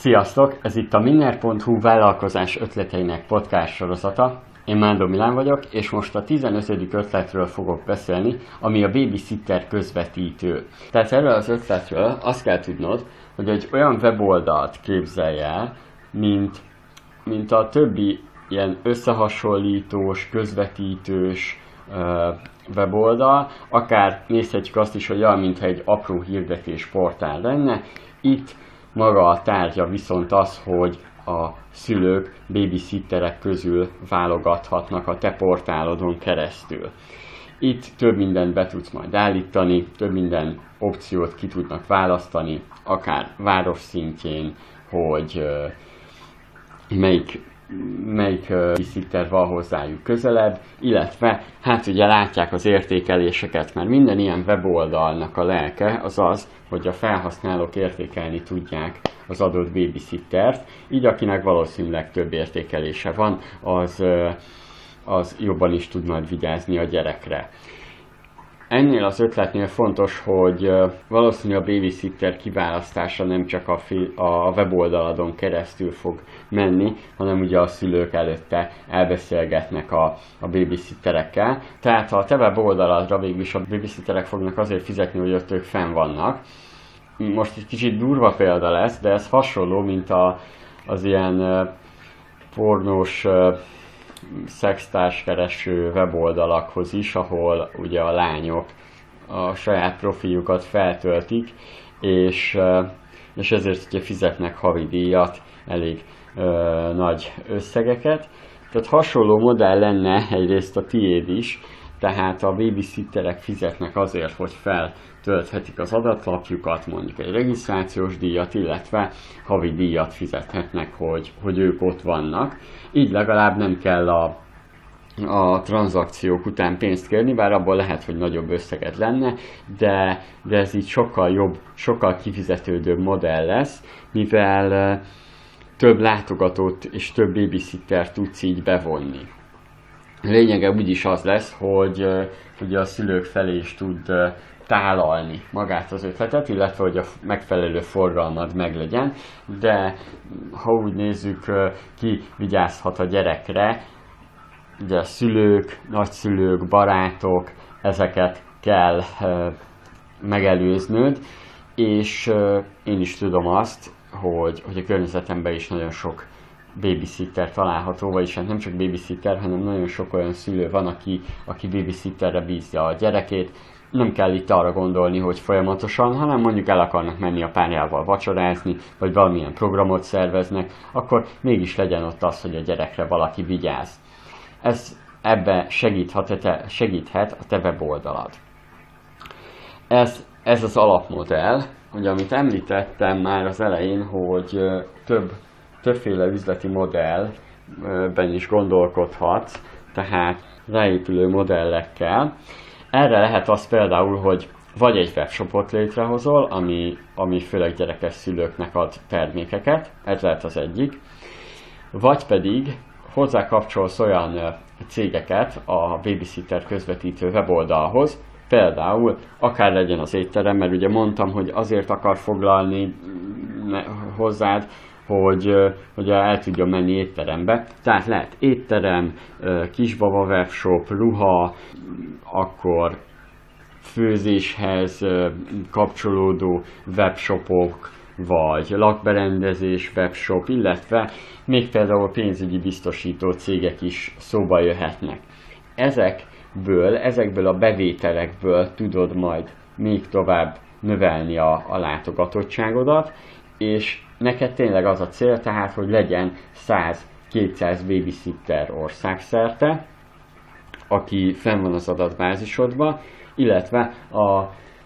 Sziasztok! Ez itt a Minner.hu vállalkozás ötleteinek podcast sorozata. Én Mándor Milán vagyok, és most a 15. ötletről fogok beszélni, ami a babysitter közvetítő. Tehát erről az ötletről azt kell tudnod, hogy egy olyan weboldalt képzelj el, mint, mint a többi ilyen összehasonlítós, közvetítős uh, weboldal, akár nézhetjük azt is, hogy olyan, mintha egy apró hirdetés portál lenne. Itt maga a tárgya viszont az, hogy a szülők babysitterek közül válogathatnak a te portálodon keresztül. Itt több mindent be tudsz majd állítani, több minden opciót ki tudnak választani, akár város szintjén, hogy melyik melyik uh, van hozzájuk közelebb, illetve hát ugye látják az értékeléseket, mert minden ilyen weboldalnak a lelke az az, hogy a felhasználók értékelni tudják az adott babysittert, így akinek valószínűleg több értékelése van, az, az jobban is tud majd vigyázni a gyerekre. Ennél az ötletnél fontos, hogy valószínű a babysitter kiválasztása nem csak a, fi- a weboldaladon keresztül fog menni, hanem ugye a szülők előtte elbeszélgetnek a, a babysitterekkel. Tehát a te weboldaladra végül is a babysitterek fognak azért fizetni, hogy ott ők fenn vannak, most egy kicsit durva példa lesz, de ez hasonló, mint a, az ilyen pornós szextárskereső weboldalakhoz is, ahol ugye a lányok a saját profiljukat feltöltik, és, és ezért ugye fizetnek havidíjat, elég ö, nagy összegeket. Tehát hasonló modell lenne egyrészt a tiéd is, tehát a babysitterek fizetnek azért, hogy feltölthetik az adatlapjukat, mondjuk egy regisztrációs díjat, illetve havi díjat fizethetnek, hogy, hogy ők ott vannak. Így legalább nem kell a, a tranzakciók után pénzt kérni, bár abból lehet, hogy nagyobb összeget lenne, de, de ez így sokkal jobb, sokkal kifizetődőbb modell lesz, mivel több látogatót és több babysitter tudsz így bevonni lényege úgyis az lesz, hogy ugye a szülők felé is tud tálalni magát az ötletet, illetve hogy a megfelelő forgalmad meglegyen, de ha úgy nézzük, ki vigyázhat a gyerekre, ugye a szülők, nagyszülők, barátok, ezeket kell megelőznöd, és én is tudom azt, hogy, hogy a környezetemben is nagyon sok babysitter található, vagyis hát nem csak babysitter, hanem nagyon sok olyan szülő van, aki, aki babysitterre bízja a gyerekét. Nem kell itt arra gondolni, hogy folyamatosan, hanem mondjuk el akarnak menni a párjával vacsorázni, vagy valamilyen programot szerveznek, akkor mégis legyen ott az, hogy a gyerekre valaki vigyáz. Ez ebbe segíthet, segíthet a te weboldalad. Ez, ez az alapmodell, hogy amit említettem már az elején, hogy több többféle üzleti modellben is gondolkodhatsz, tehát ráépülő modellekkel. Erre lehet az például, hogy vagy egy webshopot létrehozol, ami, ami főleg gyerekes szülőknek ad termékeket, ez lehet az egyik, vagy pedig hozzá kapcsolsz olyan cégeket a babysitter közvetítő weboldalhoz, például akár legyen az étterem, mert ugye mondtam, hogy azért akar foglalni hozzád, hogy, hogy el tudja menni étterembe. Tehát lehet étterem, kisbaba webshop, ruha, akkor főzéshez kapcsolódó webshopok, vagy lakberendezés webshop, illetve még például pénzügyi biztosító cégek is szóba jöhetnek. Ezekből, ezekből a bevételekből tudod majd még tovább növelni a, a látogatottságodat, és neked tényleg az a cél, tehát, hogy legyen 100-200 babysitter országszerte, aki fenn van az adatbázisodban, illetve a,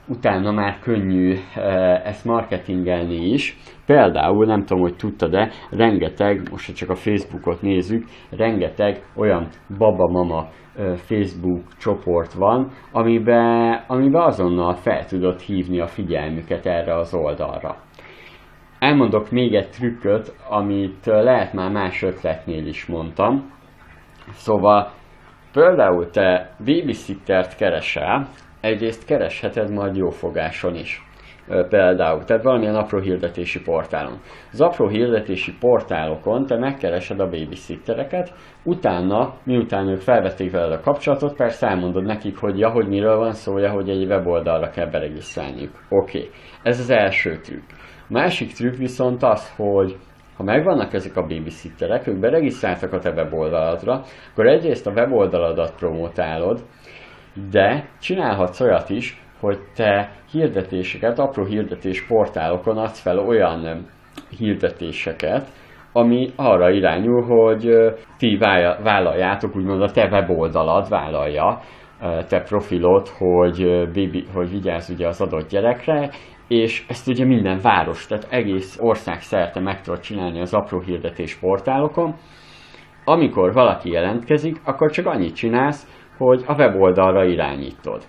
utána már könnyű e, ezt marketingelni is. Például, nem tudom, hogy tudtad-e, rengeteg, most csak a Facebookot nézzük, rengeteg olyan baba-mama e, Facebook csoport van, amiben, amiben azonnal fel tudod hívni a figyelmüket erre az oldalra. Elmondok még egy trükköt, amit lehet már más ötletnél is mondtam. Szóval például te babysittert keresel, egyrészt keresheted majd jófogáson is. például, tehát valamilyen apró hirdetési portálon. Az apró hirdetési portálokon te megkeresed a babysittereket, utána, miután ők felvették veled a kapcsolatot, persze elmondod nekik, hogy ja, hogy miről van szó, hogy egy weboldalra kell beregisztrálniuk. Oké, okay. ez az első trükk. Másik trükk viszont az, hogy ha megvannak ezek a babysitterek, ők beregisztráltak a te weboldaladra, akkor egyrészt a weboldaladat promotálod, de csinálhatsz olyat is, hogy te hirdetéseket, apró hirdetés portálokon adsz fel olyan hirdetéseket, ami arra irányul, hogy ti vállaljátok, úgymond a te weboldalad vállalja te profilot, hogy, baby, hogy vigyázz ugye az adott gyerekre, és ezt ugye minden város, tehát egész ország szerte meg tudod csinálni az apró hirdetés portálokon. Amikor valaki jelentkezik, akkor csak annyit csinálsz, hogy a weboldalra irányítod.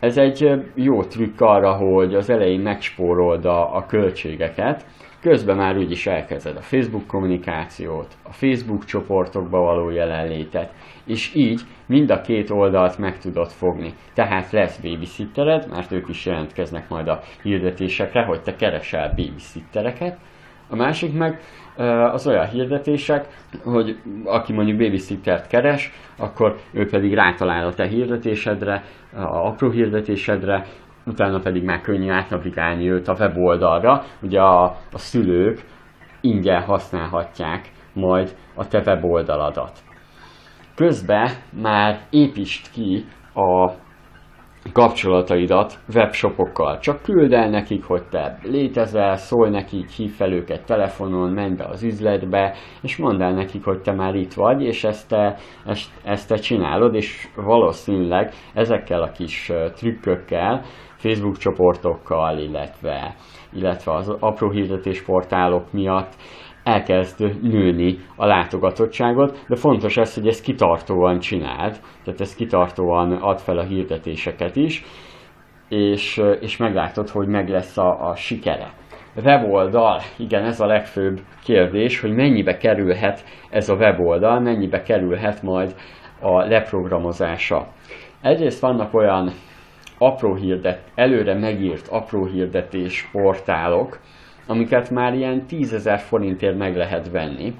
Ez egy jó trükk arra, hogy az elején megspórold a, a költségeket, közben már úgyis elkezded a Facebook kommunikációt, a Facebook csoportokba való jelenlétet, és így mind a két oldalt meg tudod fogni. Tehát lesz babysittered, mert ők is jelentkeznek majd a hirdetésekre, hogy te keresel babysittereket, a másik meg az olyan hirdetések, hogy aki mondjuk babysittert keres, akkor ő pedig rátalál a te hirdetésedre, a apró hirdetésedre, utána pedig már könnyű átnavigálni őt a weboldalra. Ugye a, a szülők ingyen használhatják majd a te weboldaladat. Közben már építsd ki a kapcsolataidat webshopokkal. Csak küld el nekik, hogy te létezel, szólj nekik, hív fel őket telefonon, menj be az üzletbe, és mondd el nekik, hogy te már itt vagy, és ezt te, ezt, ezt te csinálod, és valószínűleg ezekkel a kis trükkökkel, Facebook csoportokkal, illetve, illetve az apró hirdetésportálok miatt elkezd nőni a látogatottságot, de fontos ez, hogy ezt kitartóan csináld, tehát ezt kitartóan ad fel a hirdetéseket is, és, és meglátod, hogy meg lesz a, a sikere. Weboldal, igen, ez a legfőbb kérdés, hogy mennyibe kerülhet ez a weboldal, mennyibe kerülhet majd a leprogramozása. Egyrészt vannak olyan apró hirdet, előre megírt apró hirdetés portálok, amiket már ilyen tízezer forintért meg lehet venni,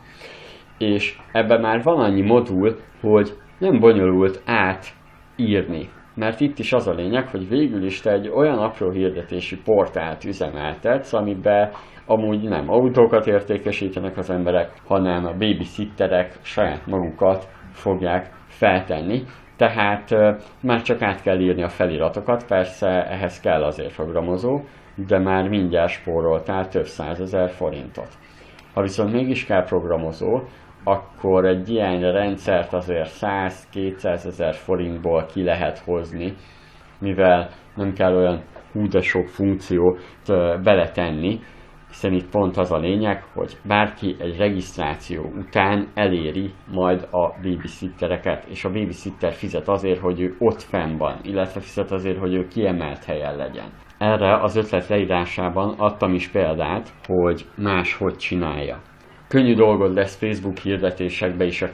és ebben már van annyi modul, hogy nem bonyolult átírni. Mert itt is az a lényeg, hogy végül is te egy olyan apró hirdetési portált üzemeltetsz, amiben amúgy nem autókat értékesítenek az emberek, hanem a babysitterek saját magukat fogják feltenni. Tehát már csak át kell írni a feliratokat, persze ehhez kell azért programozó, de már mindjárt spóroltál több százezer forintot. Ha viszont mégis kell programozó, akkor egy ilyen rendszert azért 100-200 ezer forintból ki lehet hozni, mivel nem kell olyan hú de sok funkciót beletenni, hiszen itt pont az a lényeg, hogy bárki egy regisztráció után eléri majd a babysittereket, és a babysitter fizet azért, hogy ő ott fenn van, illetve fizet azért, hogy ő kiemelt helyen legyen. Erre az ötlet leírásában adtam is példát, hogy más hogy csinálja. Könnyű dolgod lesz Facebook hirdetésekbe is a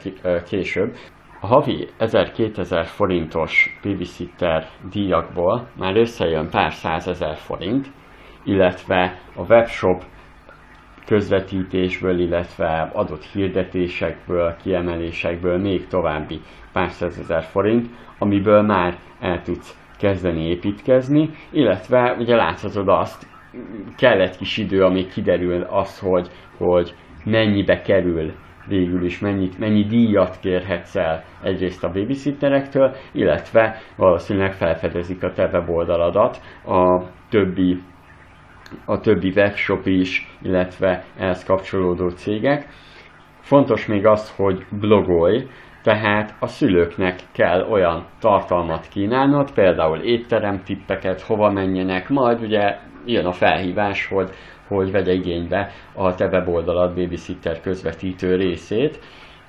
később. A havi 1000-2000 forintos babysitter díjakból már összejön pár százezer forint, illetve a webshop közvetítésből, illetve adott hirdetésekből, kiemelésekből még további pár százezer forint, amiből már el tudsz kezdeni építkezni, illetve ugye láthatod azt, kell egy kis idő, amíg kiderül az, hogy, hogy mennyibe kerül végül is, mennyit, mennyi díjat kérhetsz el egyrészt a babysitterektől, illetve valószínűleg felfedezik a te weboldaladat a többi a többi webshop is, illetve ehhez kapcsolódó cégek. Fontos még az, hogy blogolj, tehát a szülőknek kell olyan tartalmat kínálnod, például étterem tippeket, hova menjenek, majd ugye jön a felhívás, hogy, hogy vegye igénybe a te weboldalad babysitter közvetítő részét,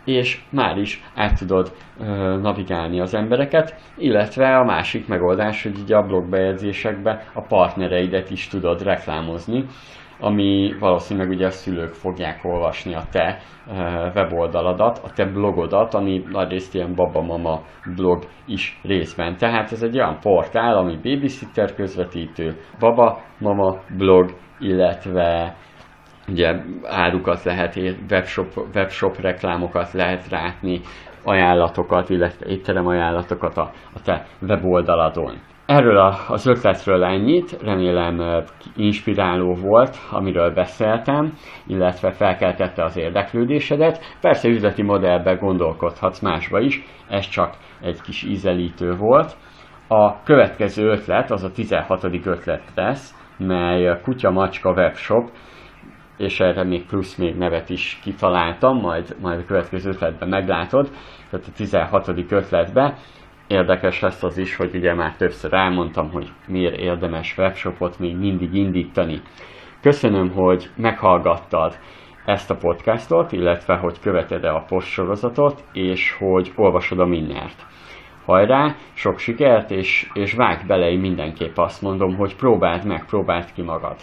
és már is át tudod ö, navigálni az embereket, illetve a másik megoldás, hogy így a blogbejegyzésekbe a partnereidet is tudod reklámozni. ami valószínűleg ugye a szülők fogják olvasni a te weboldaladat, a te blogodat, ami nagyrészt ilyen baba-mama blog is részben. Tehát ez egy olyan portál, ami babysitter közvetítő, baba-mama blog, illetve ugye árukat lehet, webshop, webshop reklámokat lehet látni, ajánlatokat, illetve étterem ajánlatokat a, a te weboldaladon. Erről a, az ötletről ennyit, remélem inspiráló volt, amiről beszéltem, illetve felkeltette az érdeklődésedet. Persze üzleti modellben gondolkodhatsz másba is, ez csak egy kis ízelítő volt. A következő ötlet, az a 16. ötlet lesz, mely Kutya Macska webshop, és erre még plusz még nevet is kitaláltam, majd, majd a következő ötletben meglátod, tehát a 16. ötletben. Érdekes lesz az is, hogy ugye már többször elmondtam, hogy miért érdemes webshopot még mindig indítani. Köszönöm, hogy meghallgattad ezt a podcastot, illetve hogy követed-e a postsorozatot, és hogy olvasod a mindent. Hajrá, sok sikert, és, és vágj bele, én mindenképp azt mondom, hogy próbáld meg, próbáld ki magad.